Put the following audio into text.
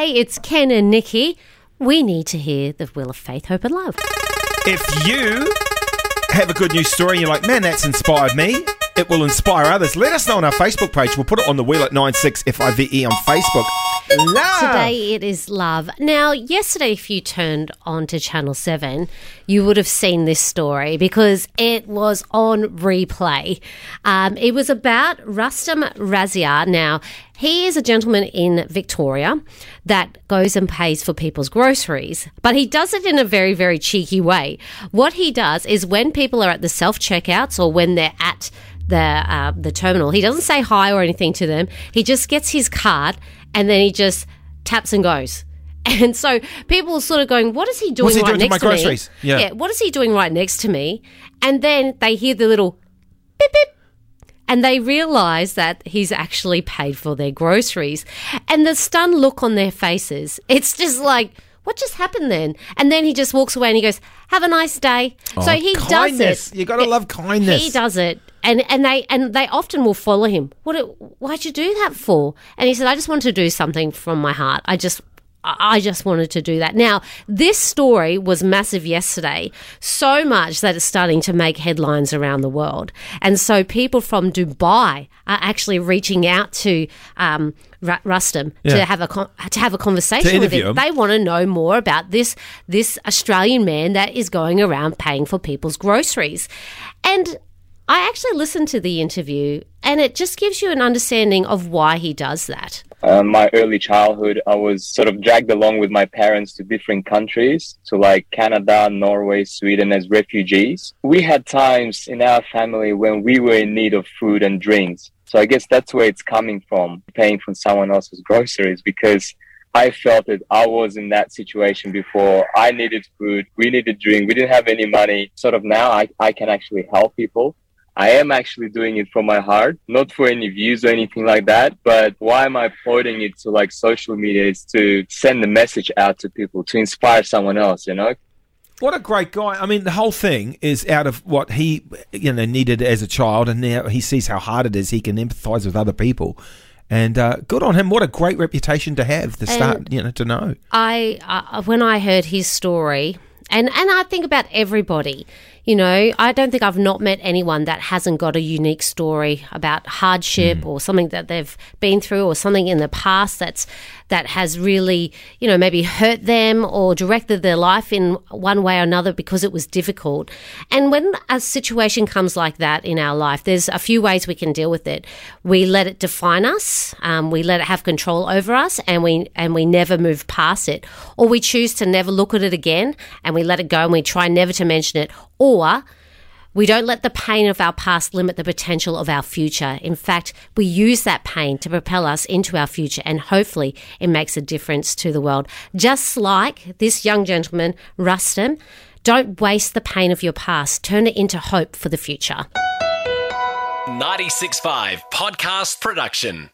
Hey, it's Ken and Nikki. We need to hear the Wheel of Faith, Hope and Love. If you have a good news story and you're like, man, that's inspired me, it will inspire others. Let us know on our Facebook page. We'll put it on the wheel at 96FIVE E on Facebook. Love. Today it is love. Now, yesterday, if you turned on to Channel 7, you would have seen this story because it was on replay. Um, it was about Rustam Razia. Now, he is a gentleman in Victoria that goes and pays for people's groceries, but he does it in a very, very cheeky way. What he does is when people are at the self checkouts or when they're at the uh, the terminal, he doesn't say hi or anything to them. He just gets his card and then he just taps and goes. And so people are sort of going, "What is he doing What's he right doing to next my to groceries?" me? Yeah. what is he doing right next to me?" And then they hear the little beep beep and they realize that he's actually paid for their groceries. And the stunned look on their faces, it's just like, what just happened then? And then he just walks away and he goes, "Have a nice day." so Oh, he kindness. does it. You gotta love kindness. He does it. And, and they and they often will follow him. What? Why'd you do that for? And he said, "I just wanted to do something from my heart. I just I just wanted to do that. Now, this story was massive yesterday, so much that it's starting to make headlines around the world. And so people from Dubai are actually reaching out to um, Rustam Yeah. to have a con- to have a conversation with him. him. They want to know more about this this Australian man that is going around paying for people's groceries. And I actually listened to the interview, and it just gives you an understanding of why he does that. uh, my early childhood, I was sort of dragged along with my parents to different countries, to like Canada, Norway, Sweden as refugees. We had times in our family when we were in need of food and drinks. So I guess that's where it's coming from, paying for someone else's groceries because I felt that I was in that situation before. I needed food. We needed drink. We didn't have any money. Sort of now I, I can actually help people. I am actually doing it from my heart, not for any views or anything like that. But why am I pointing it to like social media is to send a message out to people, to inspire someone else, you know? What a great guy. I mean, the whole thing is out of what he, you know, needed as a child, and now he sees how hard it is. He can empathise with other people, and uh, good on him. What a great reputation to have. To start, you know, to know. I uh, when I heard his story, and and I think about everybody. You know, I don't think I've not met anyone that hasn't got a unique story about hardship mm. or something that they've been through or something in the past that's that has really, you know, maybe hurt them or directed their life in one way or another because it was difficult. And when a situation comes like that in our life, there's a few ways we can deal with it. We let it define us, um, we let it have control over us, and we and we never move past it, or we choose to never look at it again and we let it go and we try never to mention it, or we don't let the pain of our past limit the potential of our future. In fact, we use that pain to propel us into our future, and hopefully, it makes a difference to the world. Just like this young gentleman, Rustam, don't waste the pain of your past, turn it into hope for the future. 96.5 Podcast Production.